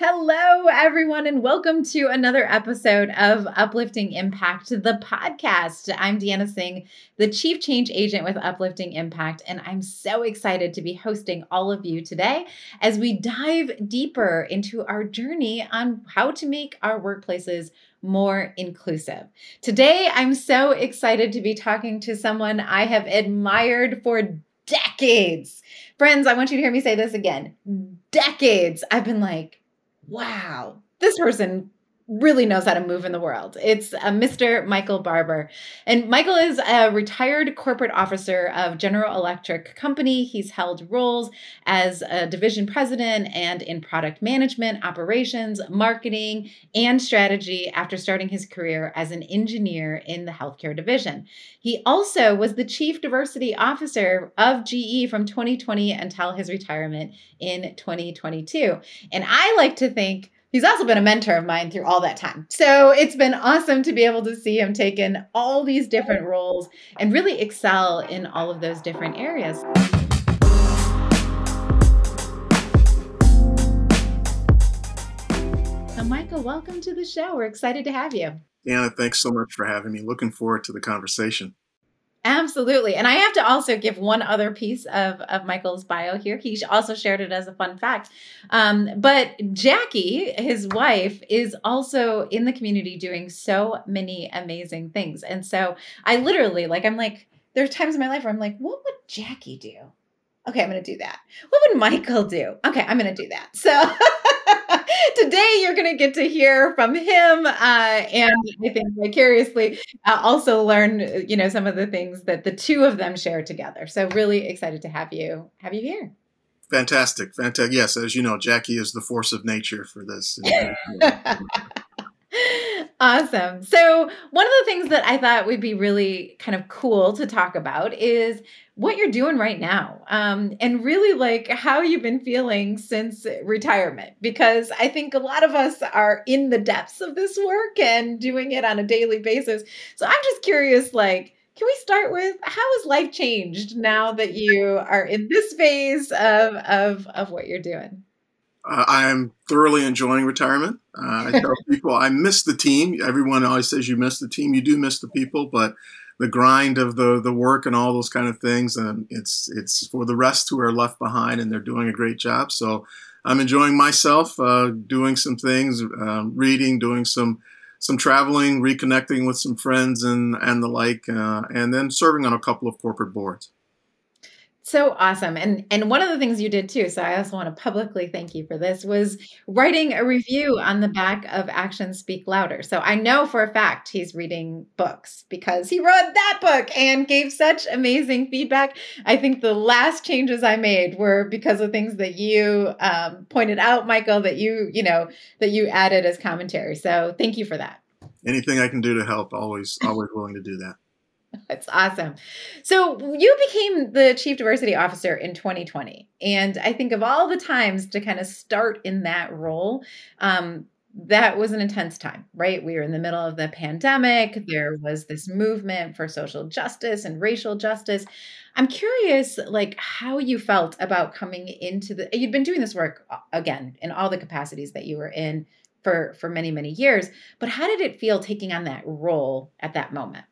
Hello, everyone, and welcome to another episode of Uplifting Impact, the podcast. I'm Deanna Singh, the Chief Change Agent with Uplifting Impact, and I'm so excited to be hosting all of you today as we dive deeper into our journey on how to make our workplaces more inclusive. Today, I'm so excited to be talking to someone I have admired for decades. Friends, I want you to hear me say this again. Decades. I've been like, wow, this person really knows how to move in the world. It's uh, Mr. Michael Barber. And Michael is a retired corporate officer of General Electric Company. He's held roles as a division president and in product management, operations, marketing, and strategy after starting his career as an engineer in the healthcare division. He also was the chief diversity officer of GE from 2020 until his retirement in 2022. And I like to think He's also been a mentor of mine through all that time. So it's been awesome to be able to see him take in all these different roles and really excel in all of those different areas. So, Michael, welcome to the show. We're excited to have you. Anna, thanks so much for having me. Looking forward to the conversation. Absolutely. And I have to also give one other piece of, of Michael's bio here. He also shared it as a fun fact. Um, but Jackie, his wife, is also in the community doing so many amazing things. And so I literally, like, I'm like, there are times in my life where I'm like, what would Jackie do? Okay, I'm going to do that. What would Michael do? Okay, I'm going to do that. So today you're going to get to hear from him uh, and I think vicariously uh, also learn, you know, some of the things that the two of them share together. So really excited to have you have you here. Fantastic. Fantastic. Yes, as you know, Jackie is the force of nature for this. awesome. So, one of the things that I thought would be really kind of cool to talk about is what you're doing right now um, and really like how you've been feeling since retirement because i think a lot of us are in the depths of this work and doing it on a daily basis so i'm just curious like can we start with how has life changed now that you are in this phase of of, of what you're doing uh, I'm thoroughly enjoying retirement. Uh, I tell people I miss the team. Everyone always says you miss the team. You do miss the people, but the grind of the the work and all those kind of things. And it's it's for the rest who are left behind, and they're doing a great job. So I'm enjoying myself, uh, doing some things, uh, reading, doing some some traveling, reconnecting with some friends and and the like, uh, and then serving on a couple of corporate boards. So awesome. And and one of the things you did too, so I also want to publicly thank you for this, was writing a review on the back of Actions Speak Louder. So I know for a fact he's reading books because he wrote that book and gave such amazing feedback. I think the last changes I made were because of things that you um, pointed out, Michael, that you, you know, that you added as commentary. So thank you for that. Anything I can do to help, always, always willing to do that. That's awesome. So you became the chief diversity officer in 2020. And I think of all the times to kind of start in that role, um, that was an intense time, right? We were in the middle of the pandemic. There was this movement for social justice and racial justice. I'm curious, like, how you felt about coming into the. You'd been doing this work uh, again in all the capacities that you were in for for many many years. But how did it feel taking on that role at that moment?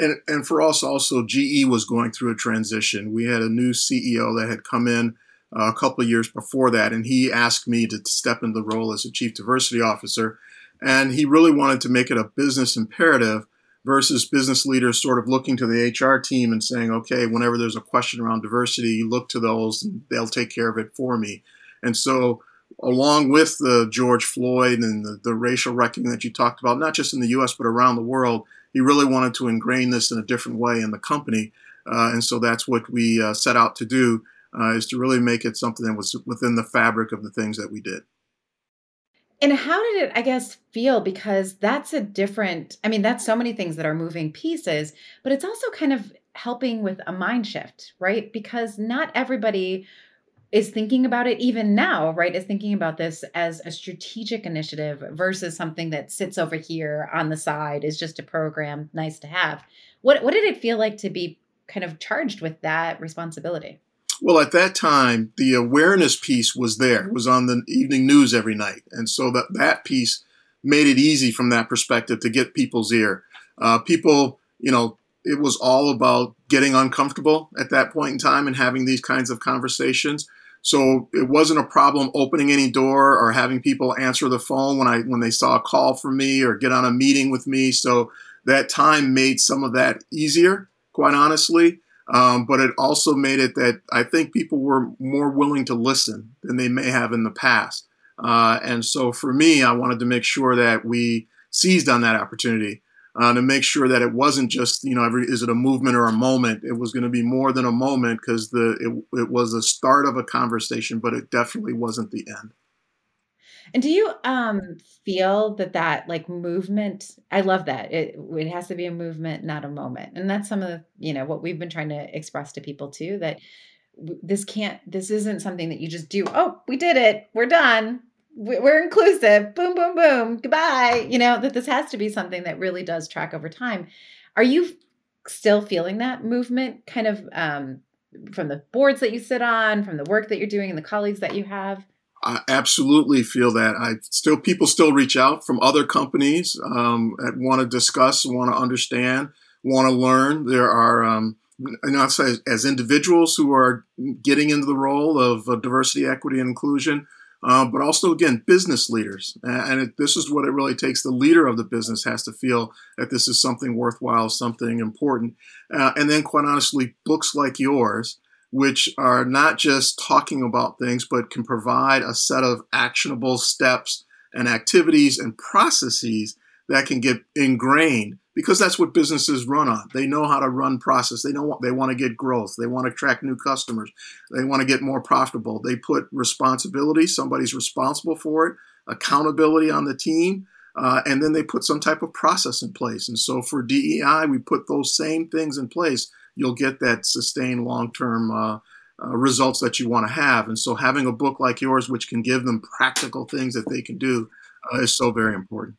And and for us also, GE was going through a transition. We had a new CEO that had come in uh, a couple of years before that, and he asked me to step into the role as a chief diversity officer. And he really wanted to make it a business imperative versus business leaders sort of looking to the HR team and saying, okay, whenever there's a question around diversity, look to those and they'll take care of it for me. And so, along with the George Floyd and the, the racial reckoning that you talked about, not just in the US, but around the world, he really wanted to ingrain this in a different way in the company. Uh, and so that's what we uh, set out to do uh, is to really make it something that was within the fabric of the things that we did. And how did it, I guess, feel? Because that's a different, I mean, that's so many things that are moving pieces, but it's also kind of helping with a mind shift, right? Because not everybody is thinking about it even now, right? Is thinking about this as a strategic initiative versus something that sits over here on the side is just a program nice to have. What what did it feel like to be kind of charged with that responsibility? Well, at that time, the awareness piece was there. It was on the evening news every night, and so that that piece made it easy from that perspective to get people's ear. Uh, people, you know, it was all about getting uncomfortable at that point in time and having these kinds of conversations. So it wasn't a problem opening any door or having people answer the phone when I when they saw a call from me or get on a meeting with me. So that time made some of that easier, quite honestly. Um, but it also made it that I think people were more willing to listen than they may have in the past. Uh, and so for me, I wanted to make sure that we seized on that opportunity uh, to make sure that it wasn't just you know every is it a movement or a moment? It was going to be more than a moment because the it, it was the start of a conversation but it definitely wasn't the end. And do you um feel that that like movement i love that. It it has to be a movement not a moment. And that's some of the you know what we've been trying to express to people too that this can't this isn't something that you just do oh we did it. We're done we're inclusive. Boom boom boom. Goodbye. You know that this has to be something that really does track over time. Are you still feeling that movement kind of um, from the boards that you sit on from the work that you're doing and the colleagues that you have? I absolutely feel that. I still people still reach out from other companies um, that want to discuss, want to understand, want to learn. There are, um, you know, as, individuals who are getting into the role of uh, diversity, equity, and inclusion, uh, but also again business leaders. And it, this is what it really takes. The leader of the business has to feel that this is something worthwhile, something important, uh, and then quite honestly, books like yours which are not just talking about things, but can provide a set of actionable steps and activities and processes that can get ingrained because that's what businesses run on. They know how to run process. They know what they want to get growth. They want to attract new customers. They want to get more profitable. They put responsibility. Somebody's responsible for it. Accountability on the team. Uh, and then they put some type of process in place. And so for DEI, we put those same things in place you'll get that sustained long term uh, uh, results that you want to have. And so, having a book like yours, which can give them practical things that they can do, uh, is so very important.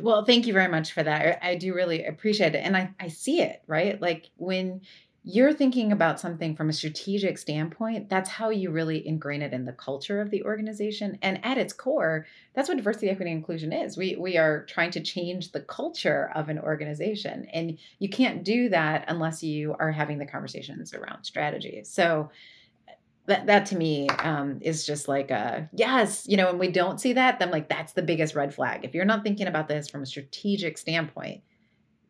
Well, thank you very much for that. I, do really appreciate it. And I, I see it, right? Like when you're thinking about something from a strategic standpoint, that's how you really ingrain it in the culture of the organization. And at its core, that's what diversity, equity, inclusion is. We we are trying to change the culture of an organization. And you can't do that unless you are having the conversations around strategy. So that that to me um, is just like a yes, you know, when we don't see that, then like that's the biggest red flag. If you're not thinking about this from a strategic standpoint,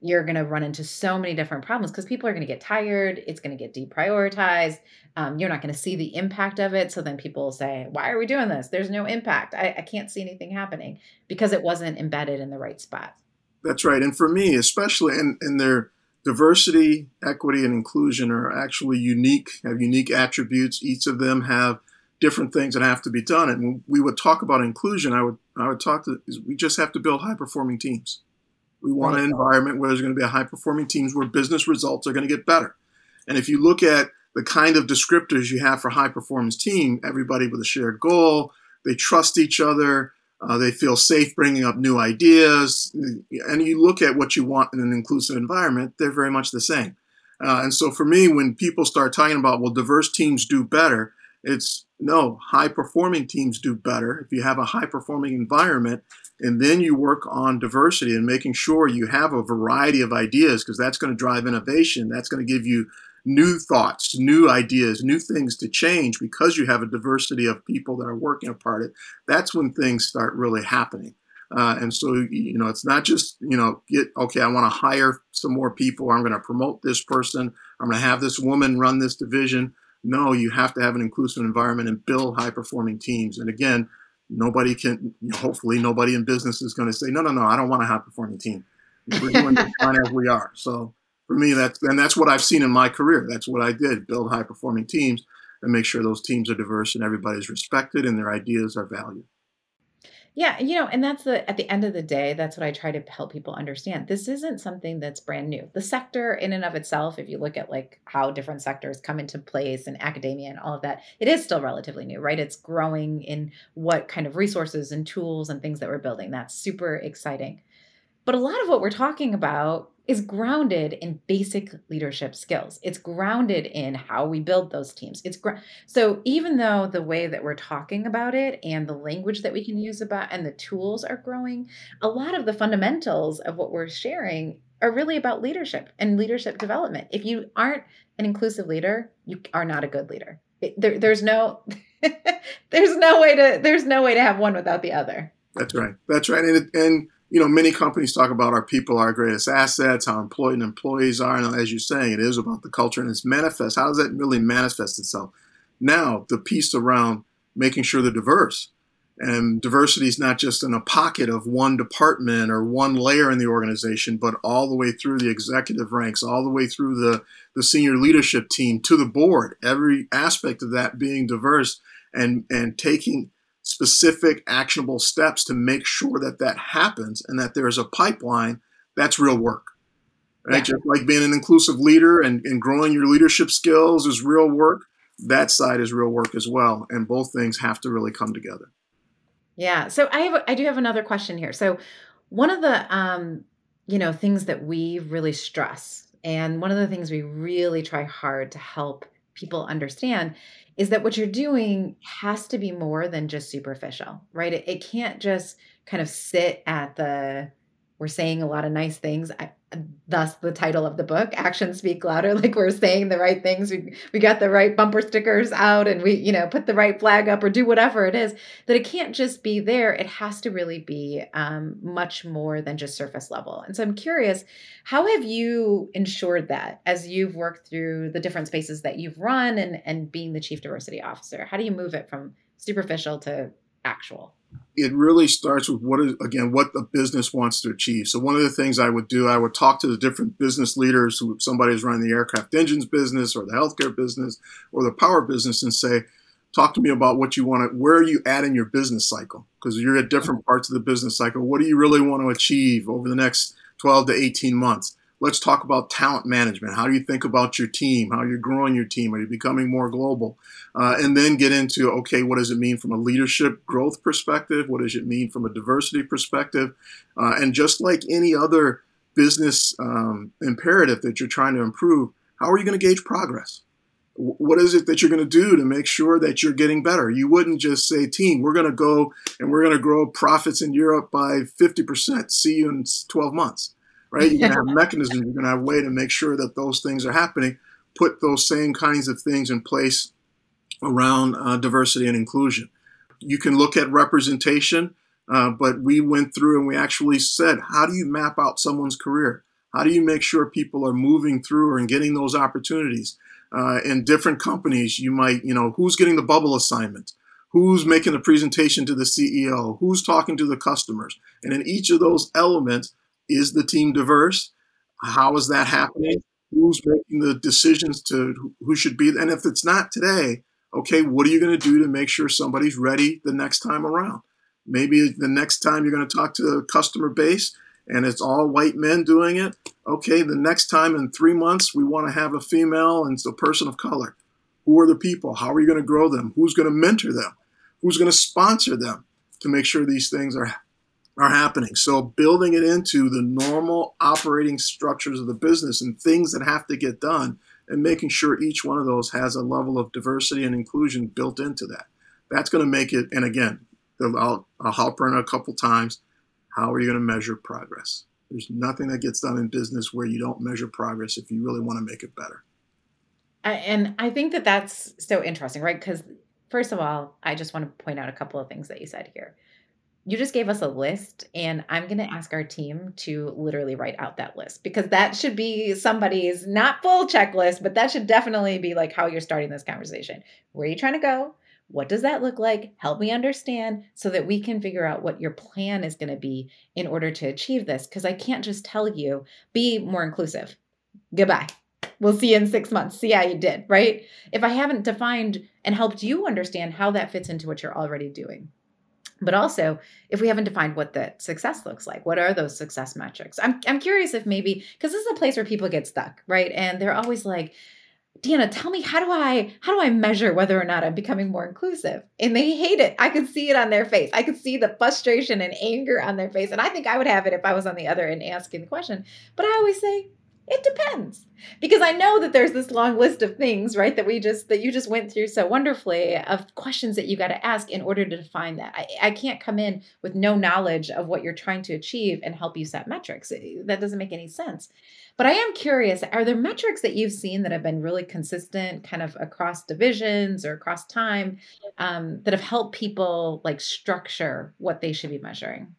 you're going to run into so many different problems because people are going to get tired. It's going to get deprioritized. Um, you're not going to see the impact of it. So then people will say, Why are we doing this? There's no impact. I, I can't see anything happening because it wasn't embedded in the right spot. That's right. And for me, especially in, in their diversity, equity, and inclusion are actually unique, have unique attributes. Each of them have different things that have to be done. And when we would talk about inclusion, I would I would talk to we just have to build high performing teams. We want an environment where there's going to be a high performing teams where business results are going to get better. And if you look at the kind of descriptors you have for high performance team, everybody with a shared goal, they trust each other, uh, they feel safe bringing up new ideas, and you look at what you want in an inclusive environment, they're very much the same. Uh, and so for me, when people start talking about, well, diverse teams do better, it's no, high performing teams do better. If you have a high performing environment, and then you work on diversity and making sure you have a variety of ideas because that's going to drive innovation. That's going to give you new thoughts, new ideas, new things to change because you have a diversity of people that are working apart it. That's when things start really happening. Uh, and so, you know, it's not just, you know, get, okay, I want to hire some more people. I'm going to promote this person. I'm going to have this woman run this division. No, you have to have an inclusive environment and build high performing teams. And again, nobody can hopefully nobody in business is going to say no no no i don't want a high performing team we're doing fine as we are so for me that's and that's what i've seen in my career that's what i did build high performing teams and make sure those teams are diverse and everybody's respected and their ideas are valued Yeah, you know, and that's the at the end of the day, that's what I try to help people understand. This isn't something that's brand new. The sector in and of itself, if you look at like how different sectors come into place and academia and all of that, it is still relatively new, right? It's growing in what kind of resources and tools and things that we're building. That's super exciting. But a lot of what we're talking about is grounded in basic leadership skills. It's grounded in how we build those teams. It's gr- so even though the way that we're talking about it and the language that we can use about and the tools are growing, a lot of the fundamentals of what we're sharing are really about leadership and leadership development. If you aren't an inclusive leader, you are not a good leader. It, there, there's no there's no way to there's no way to have one without the other. That's right. That's right. And and you know, many companies talk about our people, our greatest assets, how important employees are. And as you're saying, it is about the culture and it's manifest. How does that really manifest itself? Now, the piece around making sure they're diverse. And diversity is not just in a pocket of one department or one layer in the organization, but all the way through the executive ranks, all the way through the, the senior leadership team to the board. Every aspect of that being diverse and, and taking specific actionable steps to make sure that that happens and that there's a pipeline that's real work right? Yeah. just like being an inclusive leader and, and growing your leadership skills is real work that side is real work as well and both things have to really come together. Yeah so i have i do have another question here. So one of the um you know things that we really stress and one of the things we really try hard to help people understand is that what you're doing has to be more than just superficial, right? It, it can't just kind of sit at the we're saying a lot of nice things. I, thus the title of the book actions speak louder like we're saying the right things. We, we got the right bumper stickers out and we you know put the right flag up or do whatever it is that it can't just be there. It has to really be um, much more than just surface level. And so i'm curious how have you ensured that as you've worked through the different spaces that you've run and and being the chief diversity officer? How do you move it from superficial to actual it really starts with what is again what the business wants to achieve. So one of the things I would do, I would talk to the different business leaders who somebody is running the aircraft engines business or the healthcare business or the power business and say, talk to me about what you want to where are you at in your business cycle? Because you're at different parts of the business cycle. What do you really want to achieve over the next 12 to 18 months? Let's talk about talent management. How do you think about your team? How you're growing your team? Are you becoming more global? Uh, and then get into okay, what does it mean from a leadership growth perspective? What does it mean from a diversity perspective? Uh, and just like any other business um, imperative that you're trying to improve, how are you going to gauge progress? what is it that you're going to do to make sure that you're getting better? You wouldn't just say, team, we're going to go and we're going to grow profits in Europe by 50%. See you in 12 months right? You're gonna have mechanisms. You're gonna have a way to make sure that those things are happening. Put those same kinds of things in place around uh, diversity and inclusion. You can look at representation, uh, but we went through and we actually said, how do you map out someone's career? How do you make sure people are moving through and getting those opportunities? Uh, in different companies, you might, you know, who's getting the bubble assignment? Who's making the presentation to the CEO? Who's talking to the customers? And in each of those elements, is the team diverse? How is that happening? Who's making the decisions to who should be? And if it's not today, okay, what are you going to do to make sure somebody's ready the next time around? Maybe the next time you're going to talk to the customer base and it's all white men doing it. Okay, the next time in three months, we want to have a female and a person of color. Who are the people? How are you going to grow them? Who's going to mentor them? Who's going to sponsor them to make sure these things are are happening. So building it into the normal operating structures of the business and things that have to get done and making sure each one of those has a level of diversity and inclusion built into that. That's going to make it, and again, I'll, I'll hop on a couple times. How are you going to measure progress? There's nothing that gets done in business where you don't measure progress if you really want to make it better. And I think that that's so interesting, right? Because, first of all, I just want to point out a couple of things that you said here you just gave us a list and i'm going to mm-hmm. ask our team to literally write out that list because that should be somebody's not full checklist but that should definitely be like how you're starting this conversation. Where are you trying to go? What does that look like? Help me understand so that we can figure out what your plan is going to be in order to achieve this because i can't just tell you be more inclusive. Goodbye. We'll see you in six months. See how you did right? If i haven't defined and helped you understand how that fits into what you're already doing but also if we haven't defined what the success looks like what are those success metrics i'm, I'm curious if maybe because this is a place where people get stuck right and they're always like Deanna, tell me how do I how do I measure whether or not I'm becoming more inclusive? And they hate it. I could see it on their face. I could see the frustration and anger on their face. And I think I would have it if I was on the other end asking the question. But I always say, it depends. Because I know that there's this long list of things, right, that we just that you just went through so wonderfully of questions that you got to ask in order to define that. I, I can't come in with no knowledge of what you're trying to achieve and help you set metrics. That doesn't make any sense. But I am curious, are there metrics that you've seen that have been really consistent kind of across divisions or across time um, that have helped people like structure what they should be measuring?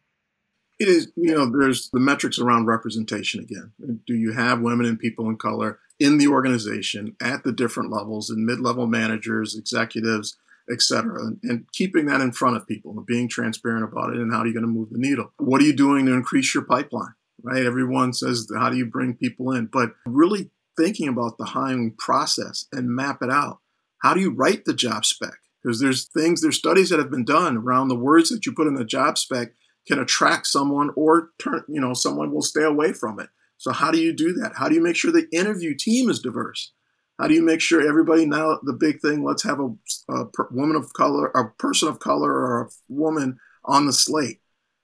It is, you know, there's the metrics around representation again. Do you have women and people in color in the organization at the different levels and mid-level managers, executives, et cetera, and, and keeping that in front of people and being transparent about it and how are you going to move the needle? What are you doing to increase your pipeline? Right? Everyone says, how do you bring people in? But really thinking about the hiring process and map it out. How do you write the job spec? Because there's things, there's studies that have been done around the words that you put in the job spec can attract someone or turn, you know, someone will stay away from it. So how do you do that? How do you make sure the interview team is diverse? How do you make sure everybody now the big thing? Let's have a, a woman of color, a person of color, or a woman on the slate.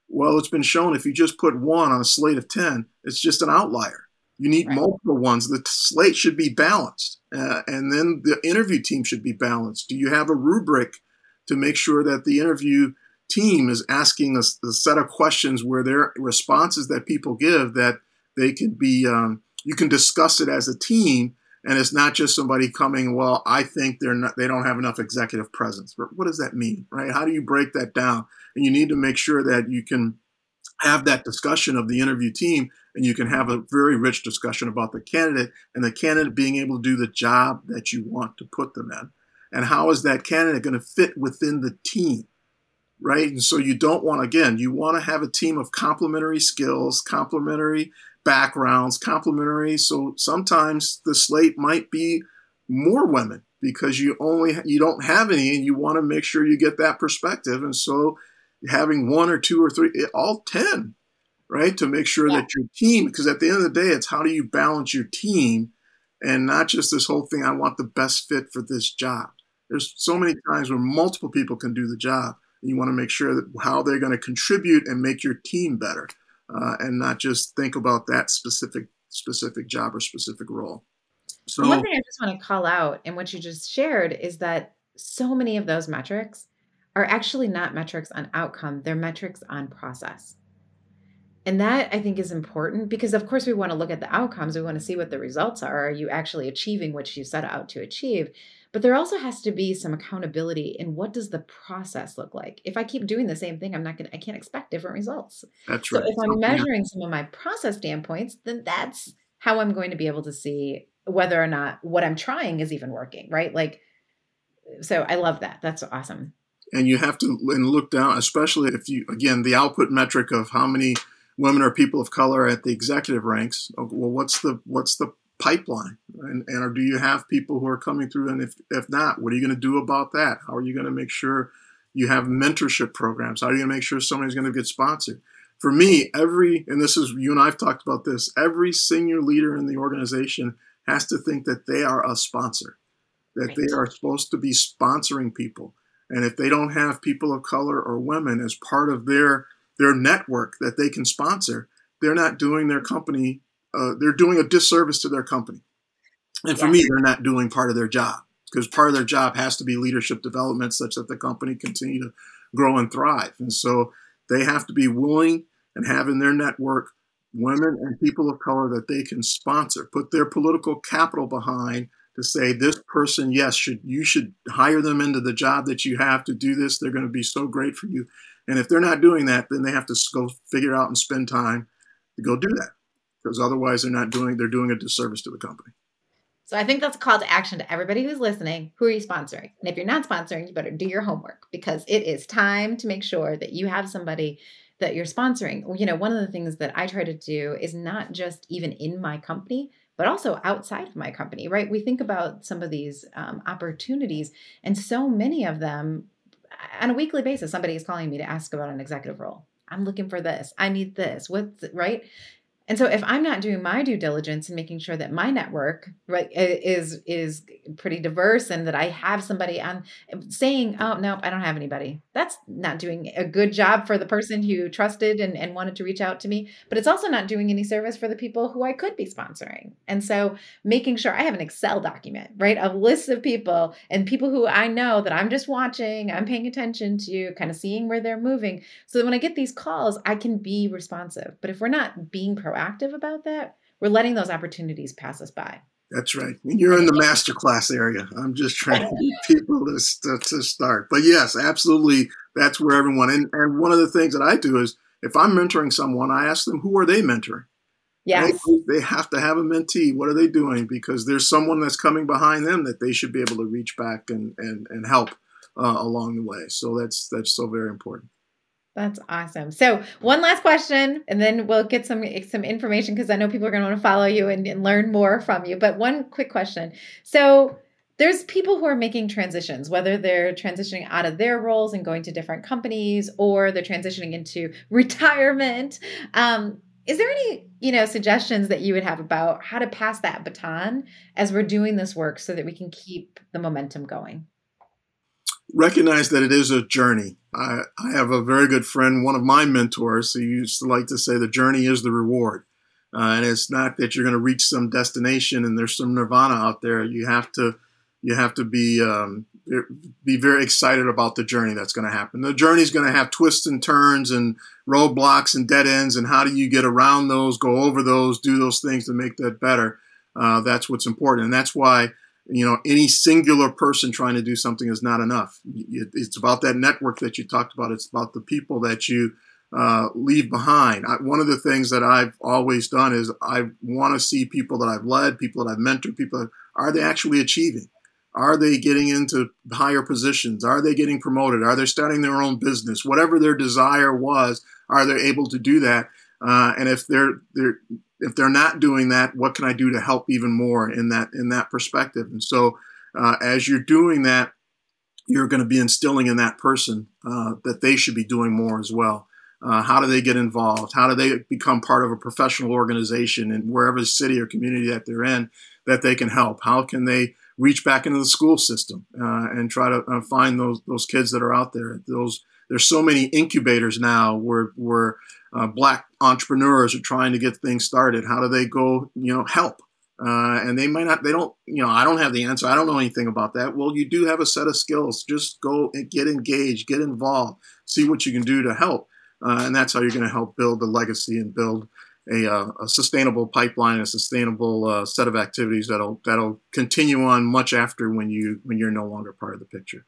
Well, it's been shown if you just put one on a slate of ten, it's just an outlier. You need right. multiple ones. The slate should be balanced, uh, and then the interview team should be balanced. Do you have a rubric to make sure that the interview team is asking a, a, set of questions where their responses that people give that they can be um, you can discuss it as a team and it's not just somebody coming well i think they're not they don't have enough executive presence. But what does that mean right? How do you break that down? And you need to make sure that you can have that discussion of the interview team and you can have a very rich discussion about the candidate and the candidate being able to do the job that you want to put them in. And how is that candidate going to fit within the team right? And so you don't want, again, you want to have a team of complementary skills, complementary backgrounds, complementary. So sometimes the slate might be more women because you only you don't have any and you want to make sure you get that perspective and so having one or two or three all 10 right to make sure yeah. that your team because at the end of the day it's how do you balance your team and not just this whole thing i want the best fit for this job there's so many times where multiple people can do the job you want to make sure that how they're going to contribute and make your team better, uh, and not just think about that specific specific job or specific role. So one thing I just want to call out in what you just shared is that so many of those metrics are actually not metrics on outcome; they're metrics on process. And that I think is important because, of course, we want to look at the outcomes. We want to see what the results are. Are you actually achieving what you set out to achieve? But there also has to be some accountability in what does the process look like. If I keep doing the same thing, I'm not going to, I can't expect different results. That's right. So if I'm measuring some of my process standpoints, then that's how I'm going to be able to see whether or not what I'm trying is even working, right? Like, so I love that. That's awesome. And you have to and look down, especially if you, again, the output metric of how many women or people of color at the executive ranks. Well, what's the what's the pipeline? And, and or do you have people who are coming through? And if, if not, what are you going to do about that? How are you going to make sure you have mentorship programs? How are you going to make sure somebody's going to get sponsored? For me, every, and this is, you and I've talked about this, every senior leader in the organization has to think that they are a sponsor, that right. they are supposed to be sponsoring people. And if they don't have people of color or women as part of their their network that they can sponsor, they're not doing their company uh, they're doing a disservice to their company. And for yeah. me, they're not doing part of their job because part of their job has to be leadership development such that the company continue to grow and thrive. And so they have to be willing and have in their network women and people of color that they can sponsor, put their political capital behind to say this person, yes, should you should hire them into the job that you have to do this. They're going to be so great for you. And if they're not doing that, then they have to go figure out and spend time to go do that because otherwise they're not doing they're doing a disservice to the company. So I think that's a call to action to everybody who's listening. Who are you sponsoring? And if you're not sponsoring, you better do your homework because it is time to make sure that you have somebody that you're sponsoring. You know, one of the things that I try to do is not just even in my company, but also outside of my company, right? We think about some of these um, opportunities, and so many of them on a weekly basis, somebody is calling me to ask about an executive role. I'm looking for this. I need this. What's right? And so if I'm not doing my due diligence and making sure that my network right is is pretty diverse and that I have somebody on saying, oh no, I don't have anybody. That's not doing a good job for the person who trusted and, and wanted to reach out to me. But it's also not doing any service for the people who I could be sponsoring. And so making sure I have an Excel document, right? A list of people and people who I know that I'm just watching, I'm paying attention to, kind of seeing where they're moving. So that when I get these calls, I can be responsive. But if we're not being proactive, proactive about that, we're letting those opportunities pass us by. That's right. You're in the masterclass area. I'm just trying to get people to, to start. But yes, absolutely. That's where everyone, and, and one of the things that I do is if I'm mentoring someone, I ask them, who are they mentoring? Yes. They, they have to have a mentee. What are they doing? Because there's someone that's coming behind them that they should be able to reach back and, and, and help uh, along the way. So that's, that's so very important. That's awesome. So one last question, and then we'll get some some information because I know people are going to want to follow you and, and learn more from you. But one quick question. So there's people who are making transitions, whether they're transitioning out of their roles and going to different companies, or they're transitioning into retirement. Um, is there any you know suggestions that you would have about how to pass that baton as we're doing this work so that we can keep the momentum going? Recognize that it is a journey. I, I have a very good friend, one of my mentors, who used to like to say the journey is the reward. Uh, and it's not that you're going to reach some destination and there's some nirvana out there. You have to, you have to be um, be very excited about the journey that's going to happen. The journey is going to have twists and turns and roadblocks and dead ends. And how do you get around those, go over those, do those things to make that better? Uh, that's what's important, and that's why you know any singular person trying to do something is not enough. It's about that network that you talked about. It's about the people that you uh, leave behind. I, one of the things that i've always done is i want to see people that i've led people that i've mentored people that, are they actually achieving? Are they getting into higher positions? Are they getting promoted? Are they starting their own business? Whatever their desire was are they able to do that? Uh, and if they're they're if they're not doing that, what can I do to help even more in that in that perspective? And so, uh, as you're doing that, you're going to be instilling in that person uh, that they should be doing more as well. Uh, how do they get involved? How do they become part of a professional organization in wherever city or community that they're in that they can help? How can they reach back into the school system uh, and try to uh, find those those kids that are out there? Those there's so many incubators now where where uh, black entrepreneurs are trying to get things started. How do they go, you know, help? Uh, and they might not, they don't, you know, I don't have the answer. I don't know anything about that. Well, you do have a set of skills. Just go and get engaged, get involved, see what you can do to help. Uh, and that's how you're going to help build the legacy and build a, uh, a sustainable pipeline, a sustainable uh, set of activities that'll that'll continue on much after when you when you're no longer part of the picture.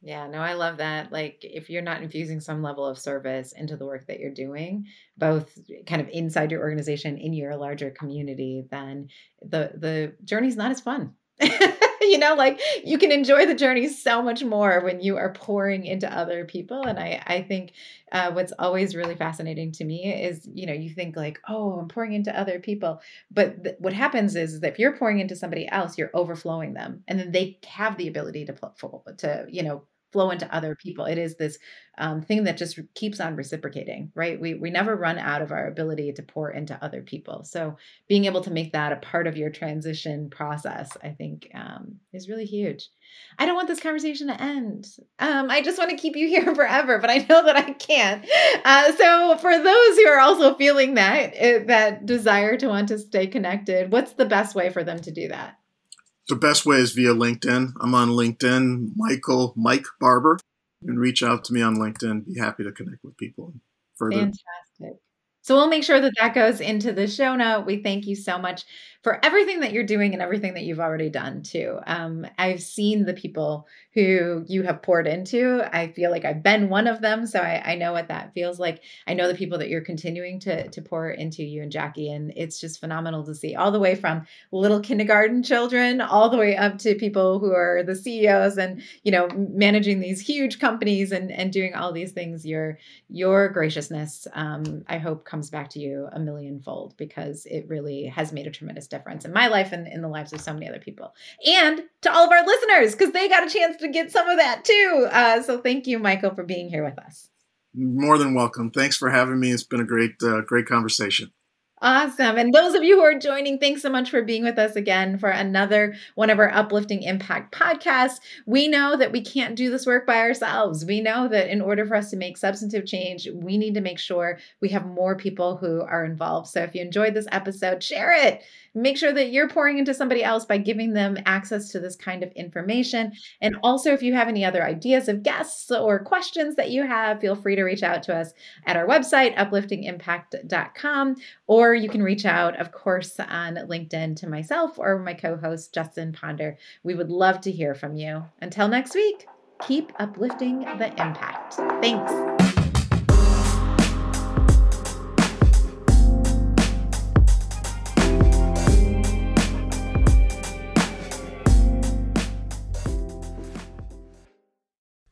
Yeah, no, I love that. Like, if you're not infusing some level of service into the work that you're doing, both kind of inside your organization, in your larger community, then the the journey's not as fun. you know, like you can enjoy the journey so much more when you are pouring into other people. And I I think uh, what's always really fascinating to me is, you know, you think like, oh, I'm pouring into other people, but th- what happens is that if you're pouring into somebody else, you're overflowing them, and then they have the ability to to you know flow into other people. It is this um, thing that just keeps on reciprocating, right? We we never run out of our ability to pour into other people. So being able to make that a part of your transition process, I think, um, is really huge. I don't want this conversation to end. Um, I just want to keep you here forever, but I know that I can't. Uh, so for those who are also feeling that eh, that desire to want to stay connected, what's the best way for them to do that? The best way is via LinkedIn. I'm on LinkedIn, Michael Mike Barber. You can reach out to me on LinkedIn. Be happy to connect with people further. Fantastic. So we'll make sure that that goes into the show note. We thank you so much for everything that you're doing and everything that you've already done too. Um, I've seen the people who you have poured into. I feel like I've been one of them, so I, I know what that feels like. I know the people that you're continuing to to pour into you and Jackie, and it's just phenomenal to see all the way from little kindergarten children all the way up to people who are the CEOs and you know managing these huge companies and and doing all these things. Your your graciousness, um, I hope, comes back to you a millionfold because it really has made a tremendous difference in my life and in the lives of so many other people. And to all of our listeners, because they got a chance to get some of that too. Uh, so thank you, Michael, for being here with us. More than welcome. Thanks for having me. It's been a great, uh, great conversation. Awesome. And those of you who are joining, thanks so much for being with us again for another one of our Uplifting Impact podcasts. We know that we can't do this work by ourselves. We know that in order for us to make substantive change, we need to make sure we have more people who are involved. So if you enjoyed this episode, share it make sure that you're pouring into somebody else by giving them access to this kind of information. And also, if you have any other ideas of guests or questions that you have, feel free to reach out to us at our website, upliftingimpact.com, or you can reach out, of course, on LinkedIn to myself or my co host, Justin Ponder. We would love to hear from you. Until next week, keep uplifting the impact. Thanks.